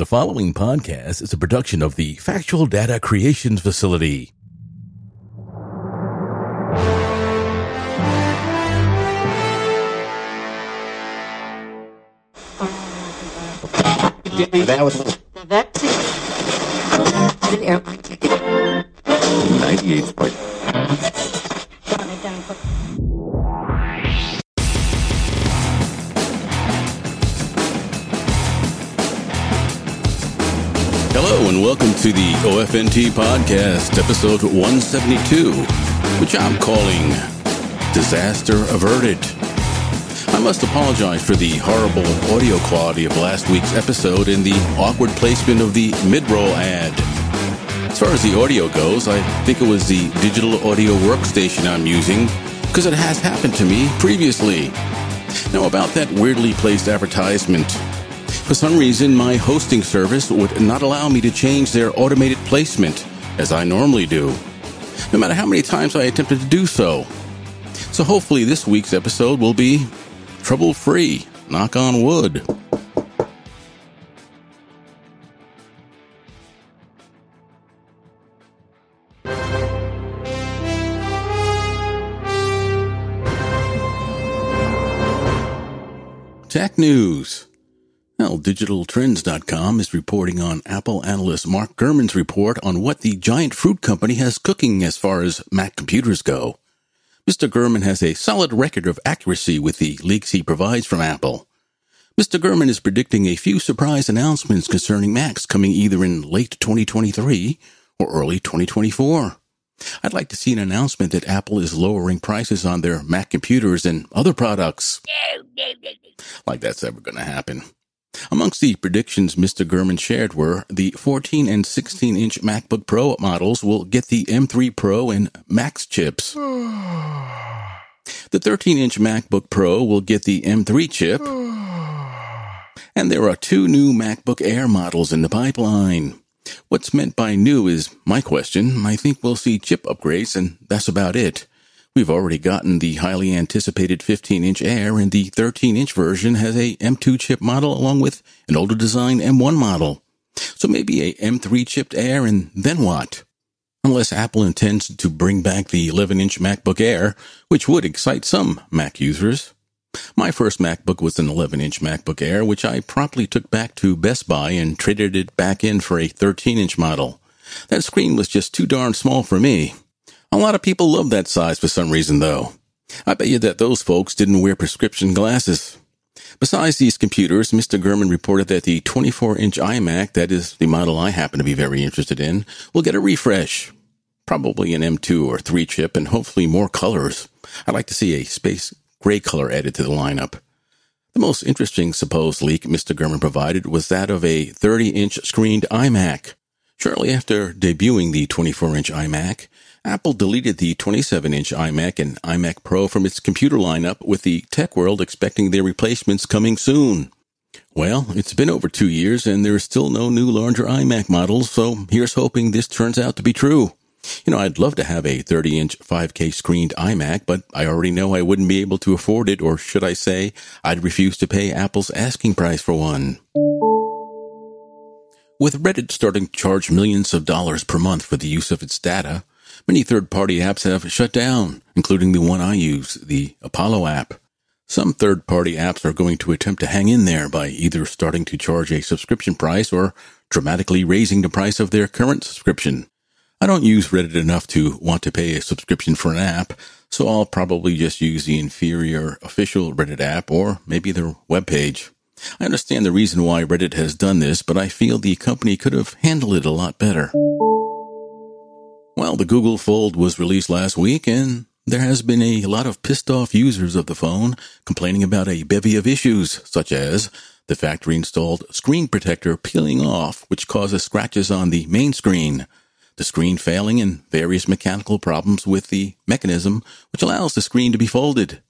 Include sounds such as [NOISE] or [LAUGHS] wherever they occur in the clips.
The following podcast is a production of the Factual Data Creations Facility. That was That's an airline ticket. 98 and welcome to the OFNT podcast, episode 172, which I'm calling Disaster Averted. I must apologize for the horrible audio quality of last week's episode and the awkward placement of the mid-roll ad. As far as the audio goes, I think it was the digital audio workstation I'm using because it has happened to me previously. Now, about that weirdly placed advertisement. For some reason, my hosting service would not allow me to change their automated placement as I normally do, no matter how many times I attempted to do so. So hopefully, this week's episode will be trouble free. Knock on wood. Tech news. Well, digitaltrends.com is reporting on Apple analyst Mark Gurman's report on what the giant fruit company has cooking as far as Mac computers go. Mr. Gurman has a solid record of accuracy with the leaks he provides from Apple. Mr. Gurman is predicting a few surprise announcements concerning Macs coming either in late 2023 or early 2024. I'd like to see an announcement that Apple is lowering prices on their Mac computers and other products. Like that's ever going to happen. Amongst the predictions Mr. Gurman shared were the 14 and 16 inch MacBook Pro models will get the M3 Pro and Max chips. The 13 inch MacBook Pro will get the M3 chip. And there are two new MacBook Air models in the pipeline. What's meant by new is my question. I think we'll see chip upgrades, and that's about it. We've already gotten the highly anticipated 15 inch Air, and the 13 inch version has a M2 chip model along with an older design M1 model. So maybe a M3 chipped Air, and then what? Unless Apple intends to bring back the 11 inch MacBook Air, which would excite some Mac users. My first MacBook was an 11 inch MacBook Air, which I promptly took back to Best Buy and traded it back in for a 13 inch model. That screen was just too darn small for me. A lot of people love that size for some reason, though. I bet you that those folks didn't wear prescription glasses. Besides these computers, Mr. Gurman reported that the 24 inch iMac, that is the model I happen to be very interested in, will get a refresh. Probably an M2 or 3 chip and hopefully more colors. I'd like to see a space gray color added to the lineup. The most interesting supposed leak Mr. Gurman provided was that of a 30 inch screened iMac. Shortly after debuting the 24 inch iMac, Apple deleted the 27 inch iMac and iMac Pro from its computer lineup with the tech world expecting their replacements coming soon. Well, it's been over two years and there's still no new larger iMac models, so here's hoping this turns out to be true. You know, I'd love to have a 30 inch 5K screened iMac, but I already know I wouldn't be able to afford it, or should I say, I'd refuse to pay Apple's asking price for one. With Reddit starting to charge millions of dollars per month for the use of its data, many third party apps have shut down, including the one I use, the Apollo app. Some third party apps are going to attempt to hang in there by either starting to charge a subscription price or dramatically raising the price of their current subscription. I don't use Reddit enough to want to pay a subscription for an app, so I'll probably just use the inferior official Reddit app or maybe their webpage. I understand the reason why Reddit has done this, but I feel the company could have handled it a lot better. Well, the Google Fold was released last week and there has been a lot of pissed off users of the phone complaining about a bevy of issues, such as the factory installed screen protector peeling off, which causes scratches on the main screen, the screen failing and various mechanical problems with the mechanism which allows the screen to be folded.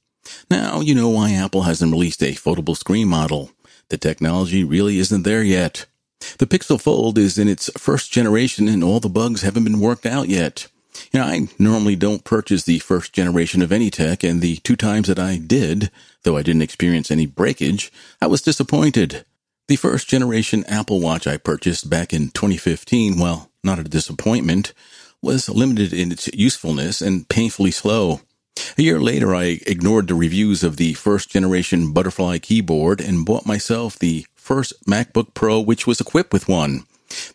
Now you know why Apple hasn't released a foldable screen model. The technology really isn't there yet. The Pixel Fold is in its first generation and all the bugs haven't been worked out yet. You know, I normally don't purchase the first generation of any tech, and the two times that I did, though I didn't experience any breakage, I was disappointed. The first generation Apple Watch I purchased back in 2015, well, not a disappointment, was limited in its usefulness and painfully slow. A year later, I ignored the reviews of the first generation butterfly keyboard and bought myself the first MacBook Pro, which was equipped with one.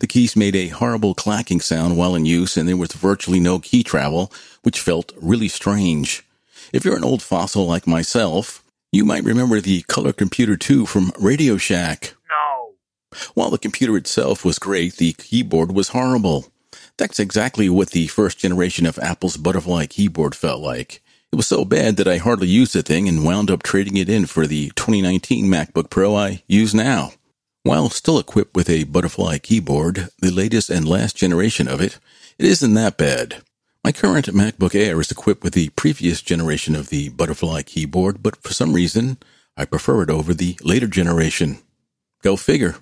The keys made a horrible clacking sound while in use, and there was virtually no key travel, which felt really strange. If you're an old fossil like myself, you might remember the Color Computer 2 from Radio Shack. No. While the computer itself was great, the keyboard was horrible. That's exactly what the first generation of Apple's Butterfly keyboard felt like. It was so bad that I hardly used the thing and wound up trading it in for the 2019 MacBook Pro I use now. While still equipped with a Butterfly keyboard, the latest and last generation of it, it isn't that bad. My current MacBook Air is equipped with the previous generation of the Butterfly keyboard, but for some reason, I prefer it over the later generation. Go figure.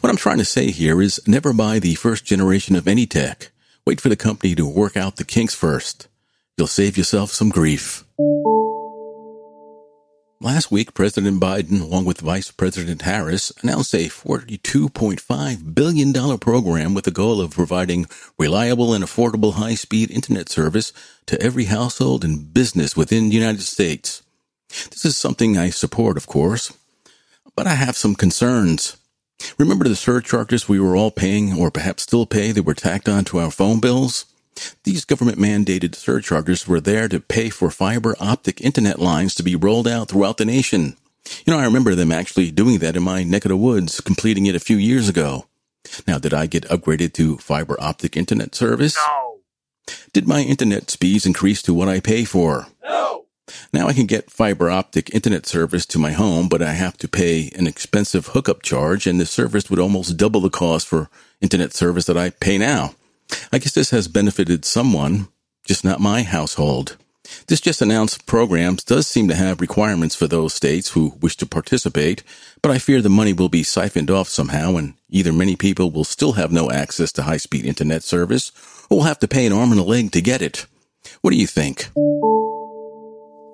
What I'm trying to say here is never buy the first generation of any tech. Wait for the company to work out the kinks first. You'll save yourself some grief. Last week, President Biden, along with Vice President Harris, announced a $42.5 billion program with the goal of providing reliable and affordable high-speed internet service to every household and business within the United States. This is something I support, of course, but I have some concerns. Remember the surcharges we were all paying, or perhaps still pay, that were tacked onto our phone bills? These government mandated surcharges were there to pay for fiber optic internet lines to be rolled out throughout the nation. You know, I remember them actually doing that in my neck of the woods, completing it a few years ago. Now, did I get upgraded to fiber optic internet service? No. Did my internet speeds increase to what I pay for? No. Now I can get fiber optic internet service to my home, but I have to pay an expensive hookup charge and the service would almost double the cost for internet service that I pay now. I guess this has benefited someone, just not my household. This just announced programs does seem to have requirements for those states who wish to participate, but I fear the money will be siphoned off somehow and either many people will still have no access to high speed internet service or will have to pay an arm and a leg to get it. What do you think?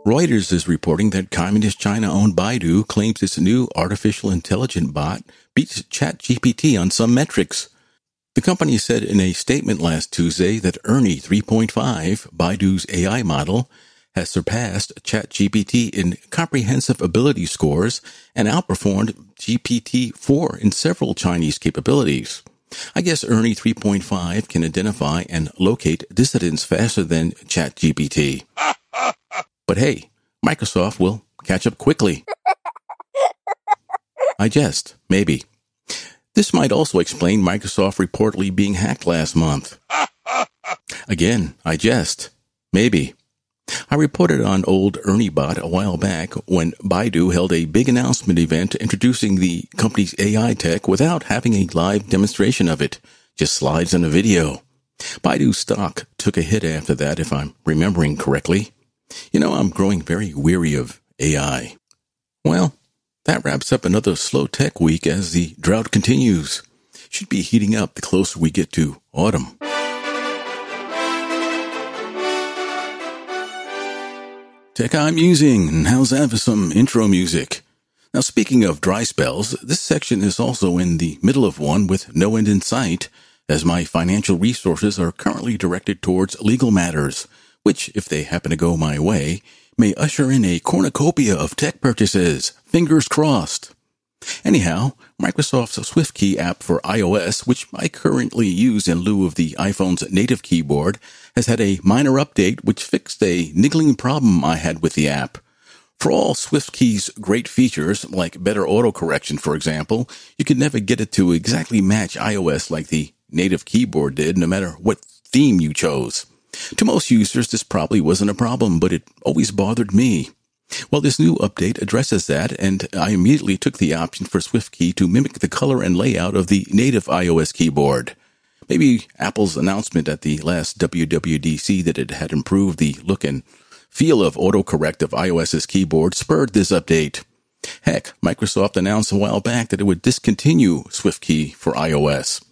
Reuters is reporting that communist China owned Baidu claims its new artificial intelligent bot beats ChatGPT on some metrics. The company said in a statement last Tuesday that Ernie 3.5, Baidu's AI model, has surpassed ChatGPT in comprehensive ability scores and outperformed GPT-4 in several Chinese capabilities. I guess Ernie 3.5 can identify and locate dissidents faster than ChatGPT. [LAUGHS] but hey, Microsoft will catch up quickly. [LAUGHS] I jest, maybe. This might also explain Microsoft reportedly being hacked last month. [LAUGHS] Again, I jest. Maybe. I reported on old ErnieBot a while back when Baidu held a big announcement event introducing the company's AI tech without having a live demonstration of it, just slides and a video. Baidu stock took a hit after that, if I'm remembering correctly. You know, I'm growing very weary of AI. Well, that wraps up another slow tech week as the drought continues. Should be heating up the closer we get to autumn. Tech I'm using, and how's that for some intro music? Now, speaking of dry spells, this section is also in the middle of one with no end in sight, as my financial resources are currently directed towards legal matters, which, if they happen to go my way, may usher in a cornucopia of tech purchases. Fingers crossed. Anyhow, Microsoft's SwiftKey app for iOS, which I currently use in lieu of the iPhone's native keyboard, has had a minor update which fixed a niggling problem I had with the app. For all SwiftKey's great features, like better autocorrection, for example, you could never get it to exactly match iOS like the native keyboard did, no matter what theme you chose. To most users, this probably wasn't a problem, but it always bothered me. Well, this new update addresses that, and I immediately took the option for SwiftKey to mimic the color and layout of the native iOS keyboard. Maybe Apple's announcement at the last WWDC that it had improved the look and feel of autocorrect of iOS's keyboard spurred this update. Heck, Microsoft announced a while back that it would discontinue SwiftKey for iOS.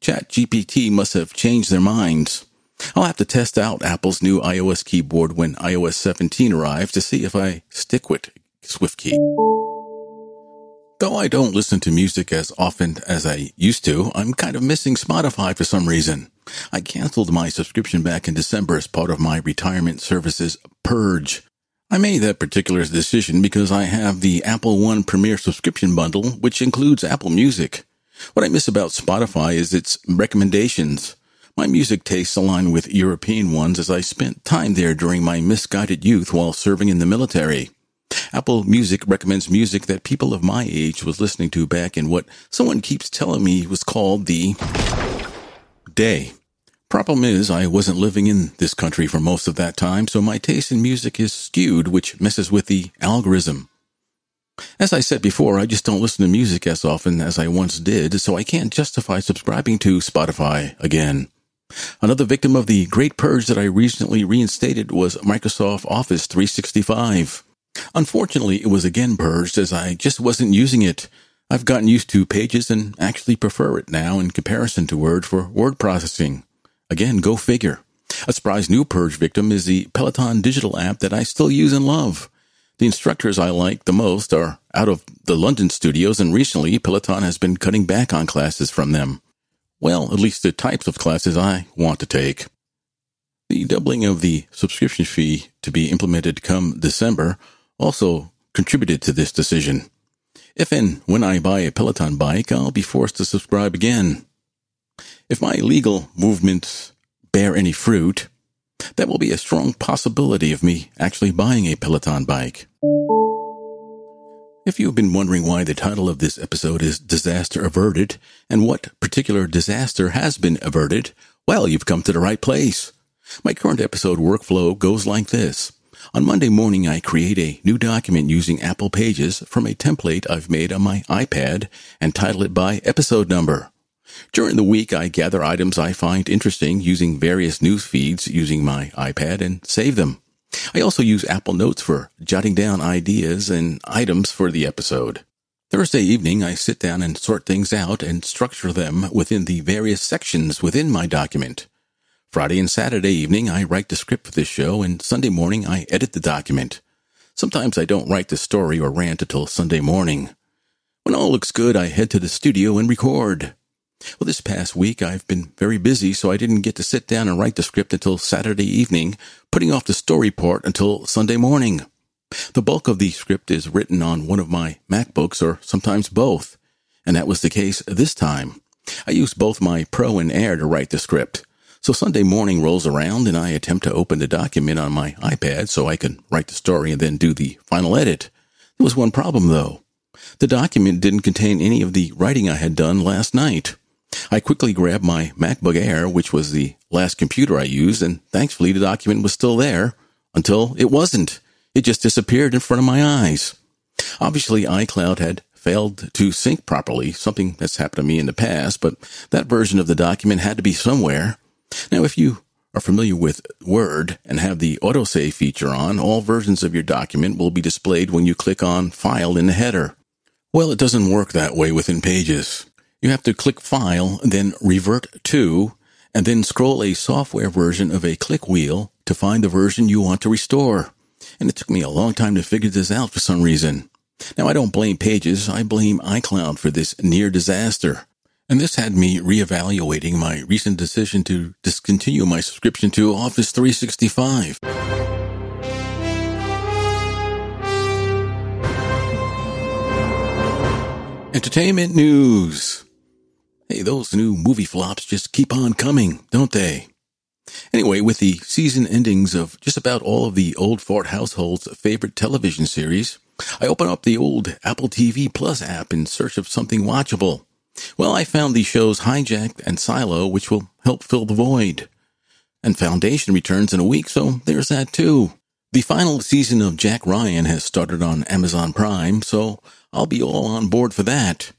ChatGPT must have changed their minds. I'll have to test out Apple's new iOS keyboard when iOS 17 arrives to see if I stick with SwiftKey. Though I don't listen to music as often as I used to, I'm kind of missing Spotify for some reason. I canceled my subscription back in December as part of my retirement services purge. I made that particular decision because I have the Apple One Premier subscription bundle, which includes Apple Music. What I miss about Spotify is its recommendations. My music tastes align with European ones as I spent time there during my misguided youth while serving in the military. Apple Music recommends music that people of my age was listening to back in what someone keeps telling me was called the day. Problem is, I wasn't living in this country for most of that time, so my taste in music is skewed, which messes with the algorithm. As I said before, I just don't listen to music as often as I once did, so I can't justify subscribing to Spotify again. Another victim of the great purge that I recently reinstated was Microsoft Office 365. Unfortunately, it was again purged as I just wasn't using it. I've gotten used to Pages and actually prefer it now in comparison to Word for word processing. Again, go figure. A surprise new purge victim is the Peloton digital app that I still use and love. The instructors I like the most are out of the London studios, and recently Peloton has been cutting back on classes from them. Well, at least the types of classes I want to take. The doubling of the subscription fee to be implemented come December also contributed to this decision. If and when I buy a Peloton bike, I'll be forced to subscribe again. If my legal movements bear any fruit, that will be a strong possibility of me actually buying a Peloton bike. If you've been wondering why the title of this episode is Disaster Averted and what particular disaster has been averted, well, you've come to the right place. My current episode workflow goes like this. On Monday morning, I create a new document using Apple Pages from a template I've made on my iPad and title it by episode number. During the week, I gather items I find interesting using various news feeds using my iPad and save them. I also use Apple Notes for jotting down ideas and items for the episode. Thursday evening, I sit down and sort things out and structure them within the various sections within my document. Friday and Saturday evening, I write the script for this show, and Sunday morning, I edit the document. Sometimes I don't write the story or rant until Sunday morning. When all looks good, I head to the studio and record. Well, this past week I've been very busy, so I didn't get to sit down and write the script until Saturday evening, putting off the story part until Sunday morning. The bulk of the script is written on one of my MacBooks or sometimes both, and that was the case this time. I used both my Pro and Air to write the script. So Sunday morning rolls around and I attempt to open the document on my iPad so I can write the story and then do the final edit. There was one problem though. The document didn't contain any of the writing I had done last night. I quickly grabbed my MacBook Air, which was the last computer I used, and thankfully the document was still there until it wasn't. It just disappeared in front of my eyes. Obviously, iCloud had failed to sync properly, something that's happened to me in the past, but that version of the document had to be somewhere. Now, if you are familiar with Word and have the autosave feature on, all versions of your document will be displayed when you click on File in the header. Well, it doesn't work that way within Pages. You have to click File, then Revert to, and then scroll a software version of a click wheel to find the version you want to restore. And it took me a long time to figure this out for some reason. Now, I don't blame Pages, I blame iCloud for this near disaster. And this had me reevaluating my recent decision to discontinue my subscription to Office 365. Entertainment news. Hey, those new movie flops just keep on coming, don't they? Anyway, with the season endings of just about all of the old fart household's favorite television series, I open up the old Apple TV Plus app in search of something watchable. Well, I found the shows Hijacked and Silo, which will help fill the void. And Foundation returns in a week, so there's that too. The final season of Jack Ryan has started on Amazon Prime, so I'll be all on board for that.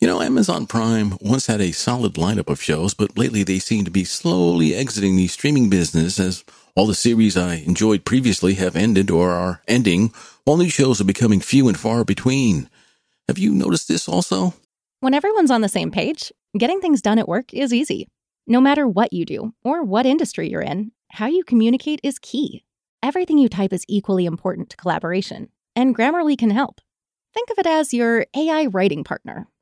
You know, Amazon Prime once had a solid lineup of shows, but lately they seem to be slowly exiting the streaming business as all the series I enjoyed previously have ended or are ending, while new shows are becoming few and far between. Have you noticed this also? When everyone's on the same page, getting things done at work is easy. No matter what you do or what industry you're in, how you communicate is key. Everything you type is equally important to collaboration, and Grammarly can help. Think of it as your AI writing partner,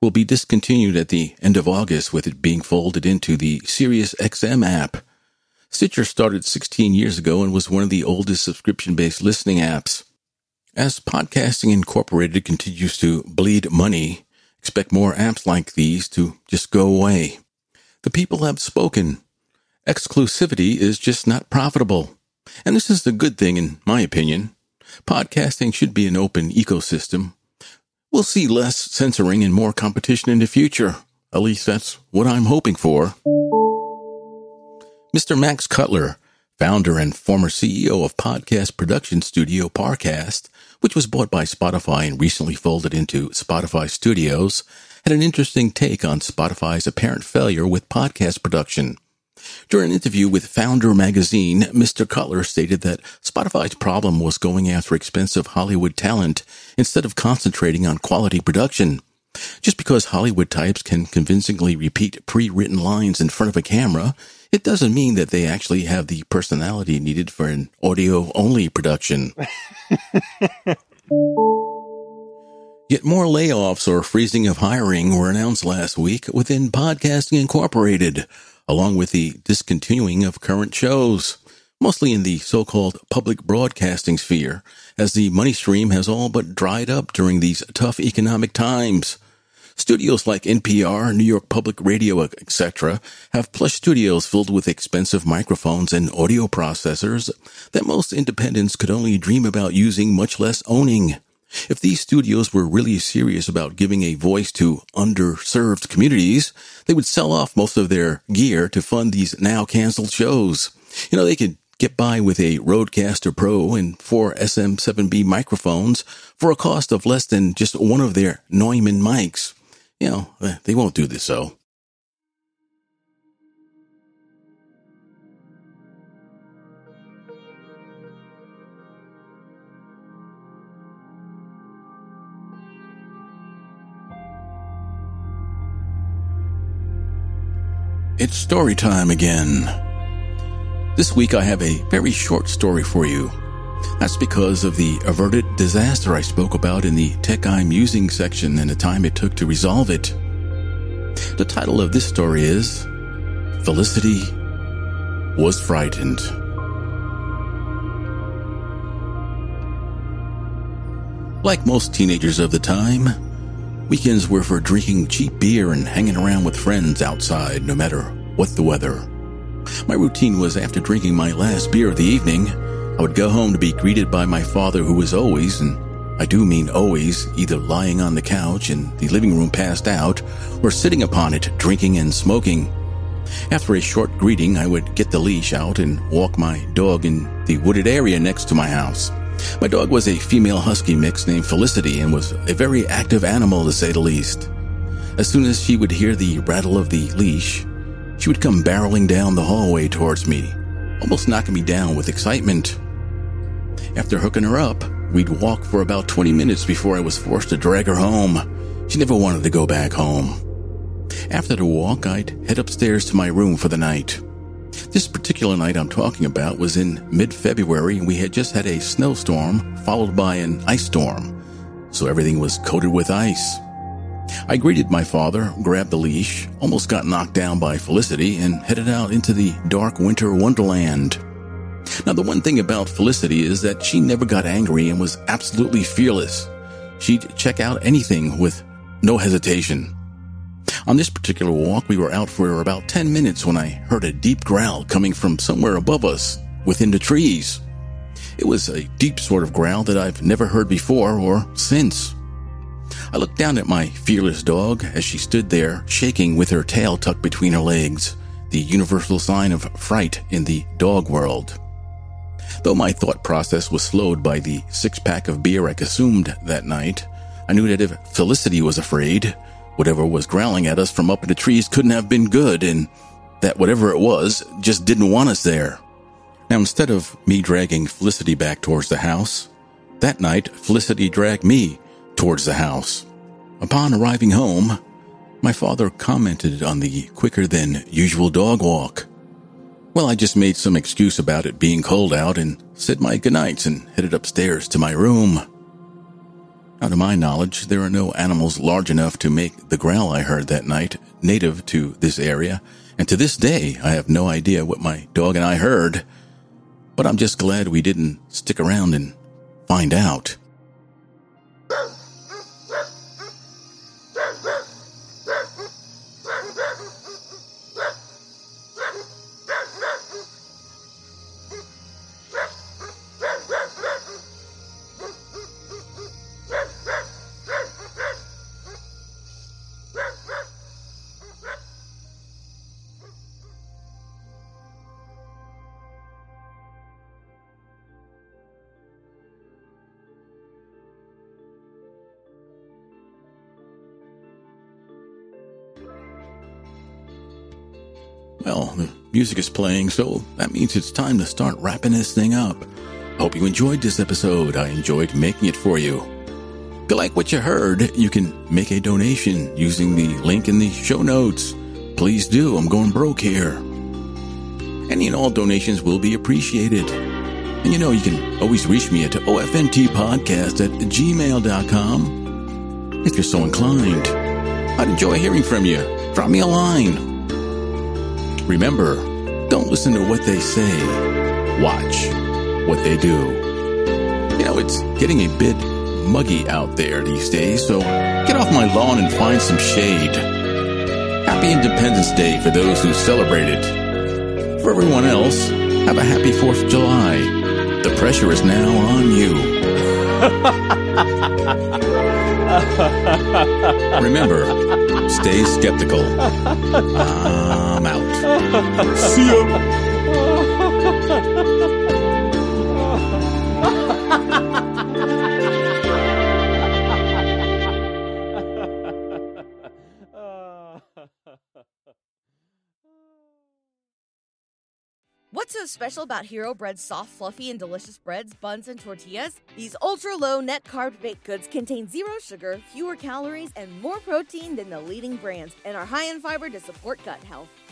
will be discontinued at the end of August with it being folded into the Sirius XM app. Stitcher started 16 years ago and was one of the oldest subscription based listening apps. As Podcasting Incorporated continues to bleed money, expect more apps like these to just go away. The people have spoken. Exclusivity is just not profitable. And this is the good thing, in my opinion. Podcasting should be an open ecosystem. We'll see less censoring and more competition in the future. At least that's what I'm hoping for. Mr. Max Cutler, founder and former CEO of podcast production studio Parcast, which was bought by Spotify and recently folded into Spotify Studios, had an interesting take on Spotify's apparent failure with podcast production. During an interview with Founder magazine, Mr. Cutler stated that Spotify's problem was going after expensive Hollywood talent instead of concentrating on quality production. Just because Hollywood types can convincingly repeat pre-written lines in front of a camera, it doesn't mean that they actually have the personality needed for an audio-only production. [LAUGHS] Yet more layoffs or freezing of hiring were announced last week within Podcasting Incorporated, along with the discontinuing of current shows, mostly in the so-called public broadcasting sphere, as the money stream has all but dried up during these tough economic times. Studios like NPR, New York Public Radio, etc., have plush studios filled with expensive microphones and audio processors that most independents could only dream about using, much less owning. If these studios were really serious about giving a voice to underserved communities, they would sell off most of their gear to fund these now canceled shows. You know, they could get by with a Rodecaster Pro and four SM7B microphones for a cost of less than just one of their Neumann mics. You know, they won't do this though. It's story time again. This week I have a very short story for you. That's because of the averted disaster I spoke about in the Tech I'm Using section and the time it took to resolve it. The title of this story is Felicity Was Frightened. Like most teenagers of the time, Weekends were for drinking cheap beer and hanging around with friends outside, no matter what the weather. My routine was after drinking my last beer of the evening, I would go home to be greeted by my father, who was always, and I do mean always, either lying on the couch in the living room passed out, or sitting upon it drinking and smoking. After a short greeting, I would get the leash out and walk my dog in the wooded area next to my house. My dog was a female husky mix named Felicity and was a very active animal to say the least. As soon as she would hear the rattle of the leash, she would come barreling down the hallway towards me, almost knocking me down with excitement. After hooking her up, we'd walk for about 20 minutes before I was forced to drag her home. She never wanted to go back home. After the walk, I'd head upstairs to my room for the night. This particular night I'm talking about was in mid-February we had just had a snowstorm followed by an ice storm. So everything was coated with ice. I greeted my father, grabbed the leash, almost got knocked down by Felicity, and headed out into the dark winter wonderland. Now, the one thing about Felicity is that she never got angry and was absolutely fearless. She'd check out anything with no hesitation. On this particular walk, we were out for about 10 minutes when I heard a deep growl coming from somewhere above us, within the trees. It was a deep sort of growl that I've never heard before or since. I looked down at my fearless dog as she stood there, shaking with her tail tucked between her legs, the universal sign of fright in the dog world. Though my thought process was slowed by the six pack of beer I consumed that night, I knew that if Felicity was afraid, whatever was growling at us from up in the trees couldn't have been good, and that whatever it was just didn't want us there. Now, instead of me dragging Felicity back towards the house, that night Felicity dragged me towards the house. Upon arriving home, my father commented on the quicker than usual dog walk. Well, I just made some excuse about it being cold out and said my goodnights and headed upstairs to my room. Now, to my knowledge, there are no animals large enough to make the growl I heard that night native to this area, and to this day, I have no idea what my dog and I heard. But I'm just glad we didn't stick around and find out. Music is playing, so that means it's time to start wrapping this thing up. Hope you enjoyed this episode. I enjoyed making it for you. If you like what you heard, you can make a donation using the link in the show notes. Please do. I'm going broke here. Any and all donations will be appreciated. And you know, you can always reach me at ofntpodcast at gmail.com if you're so inclined. I'd enjoy hearing from you. Drop me a line. Remember, don't listen to what they say. Watch what they do. You know, it's getting a bit muggy out there these days, so get off my lawn and find some shade. Happy Independence Day for those who celebrate it. For everyone else, have a happy 4th of July. The pressure is now on you. [LAUGHS] Remember, stay skeptical. I'm out. See. What's so special about Hero Bread's soft, fluffy, and delicious breads, buns, and tortillas? These ultra low net carb baked goods contain zero sugar, fewer calories, and more protein than the leading brands, and are high in fiber to support gut health.